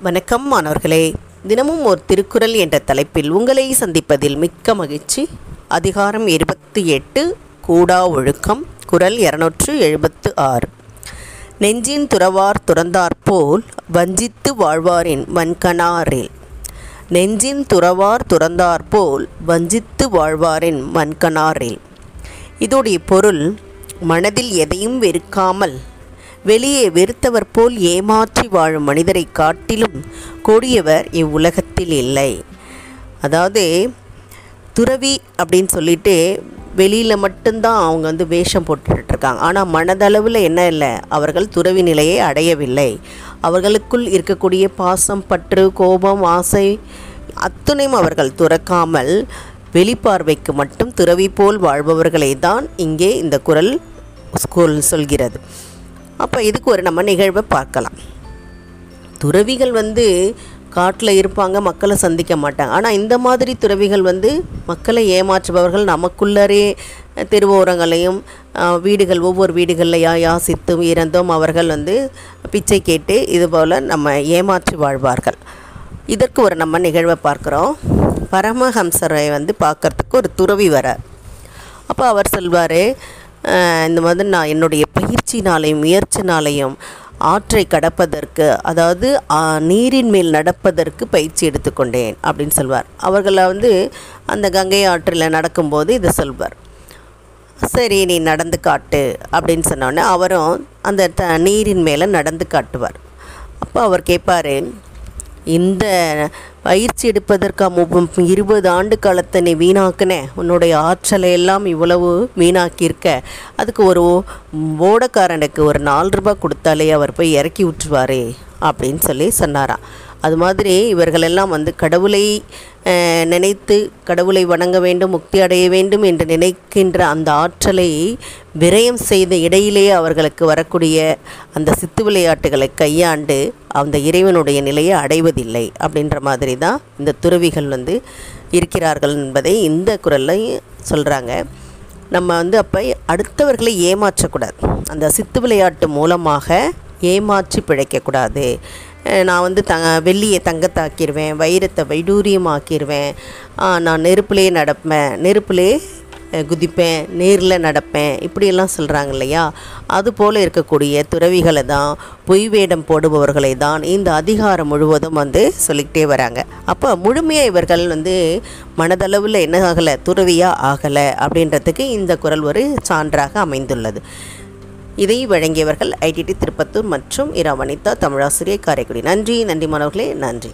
வணக்கம் மாணவர்களே. தினமும் ஒரு திருக்குறள் என்ற தலைப்பில் உங்களை சந்திப்பதில் மிக்க மகிழ்ச்சி. அதிகாரம் இருபத்தி எட்டு கூடா ஒழுக்கம் குரல் இருநூற்று எழுபத்து ஆறு. நெஞ்சின் துறவார் துறந்தாற்போல் வஞ்சித்து வாழ்வாரின் வன்கணாரில். நெஞ்சின் துறவார் துறந்தாற்போல் வஞ்சித்து வாழ்வாரின் மண்கணாரில் இதோடைய பொருள் மனதில் எதையும் வெறுக்காமல் வெளியே வெறுத்தவர் போல் ஏமாற்றி வாழும் மனிதரை காட்டிலும் கொடியவர் இவ்வுலகத்தில் இல்லை. அதாவது துறவி அப்படின்னு சொல்லிட்டு வெளியில் மட்டும்தான் அவங்க வந்து வேஷம் போட்டுட்ருக்காங்க ஆனால் மனதளவில் என்ன இல்லை. அவர்கள் துறவி நிலையை அடையவில்லை. அவர்களுக்குள் இருக்கக்கூடிய பாசம் பற்று கோபம் ஆசை அத்துணையும் அவர்கள் துறக்காமல் வெளிப்பார்வைக்கு மட்டும் துறவி போல் வாழ்பவர்களை தான் இங்கே இந்த குரல் ஸ்கூல் சொல்கிறது. அப்போ இதுக்கு ஒரு நம்ம நிகழ்வை பார்க்கலாம். துறவிகள் வந்து காட்டில் இருப்பாங்க மக்களை சந்திக்க மாட்டாங்க. ஆனால் இந்த மாதிரி துறவிகள் வந்து மக்களை ஏமாற்றுபவர்கள் நமக்குள்ளரே தெருவோரங்களையும் வீடுகள் ஒவ்வொரு வீடுகள்லையா யாசித்தும் இறந்தும் அவர்கள் வந்து பிச்சை கேட்டு இதுபோல் நம்ம ஏமாற்றி வாழ்வார்கள். இதற்கு ஒரு நம்ம நிகழ்வை பார்க்குறோம். பரமஹம்சரை வந்து பார்க்கறதுக்கு ஒரு துறவி வர அப்போ அவர் சொல்வார் இந்த மாதிரி நான் என்னுடைய பயிற்சினாலையும் முயற்சினாலையும் ஆற்றை கடப்பதற்கு அதாவது நீரின் மேல் நடப்பதற்கு பயிற்சி எடுத்துக்கொண்டேன் அப்படின்னு சொல்வார். அவர்களை வந்து அந்த கங்கை ஆற்றில் நடக்கும்போது இதை சொல்வார். சரி நீ நடந்து காட்டு அப்படின்னு சொன்னோடனே அவரும் அந்த த நீரின் மேலே நடந்து காட்டுவார். அப்போ அவர் கேட்பார் இந்த பயிற்சி எடுப்பதற்காக முப்ப இருபது ஆண்டு காலத்தை நீ வீணாக்குனே. உன்னுடைய ஆற்றலை எல்லாம் இவ்வளவு வீணாக்கியிருக்க. அதுக்கு ஒரு ஓடக்காரனுக்கு ஒரு நாலு ரூபாய் கொடுத்தாலே அவர் போய் இறக்கி விட்டுருவாரே. அப்படின்னு சொல்லி சொன்னாராம் அது மாதிரி இவர்களெல்லாம் வந்து கடவுளை நினைத்து கடவுளை வணங்க வேண்டும் முக்தி அடைய வேண்டும் என்று நினைக்கின்ற அந்த ஆற்றலை விரயம் செய்த இடையிலேயே அவர்களுக்கு வரக்கூடிய அந்த சித்து விளையாட்டுகளை கையாண்டு அந்த இறைவனுடைய நிலையை அடைவதில்லை அப்படின்ற மாதிரி தான் இந்த துறவிகள் வந்து இருக்கிறார்கள் என்பதை இந்த குரல்லையும் சொல்கிறாங்க நம்ம வந்து அப்போ அடுத்தவர்களை ஏமாற்றக்கூடாது. அந்த சித்து விளையாட்டு மூலமாக ஏமாற்றி பிழைக்கக்கூடாது. நான் வந்து த வெள்ளியை தங்கத்தாக்கிடுவேன் வைரத்தை வைடூரியமாக்கிடுவேன் நான் நெருப்புலே நடப்பேன் நெருப்புலே குதிப்பேன் நேரில் நடப்பேன் இப்படியெல்லாம் சொல்கிறாங்க இல்லையா? அதுபோல் இருக்கக்கூடிய துறவிகளை தான் பொய் வேடம் போடுபவர்களை தான் இந்த அதிகாரம் முழுவதும் வந்து சொல்லிக்கிட்டே வராங்க. அப்போ முழுமையாக இவர்கள் வந்து மனதளவில் என்ன ஆகலை? துறவியாக ஆகலை அப்படின்றதுக்கு இந்த குரல் ஒரு சான்றாக அமைந்துள்ளது. இதை வழங்கியவர்கள் ஐடிடி திருப்பத்தூர் மற்றும் இரா வனிதா தமிழாசிரியர் காரைக்குடி. நன்றி நன்றி மாணவர்களே நன்றி.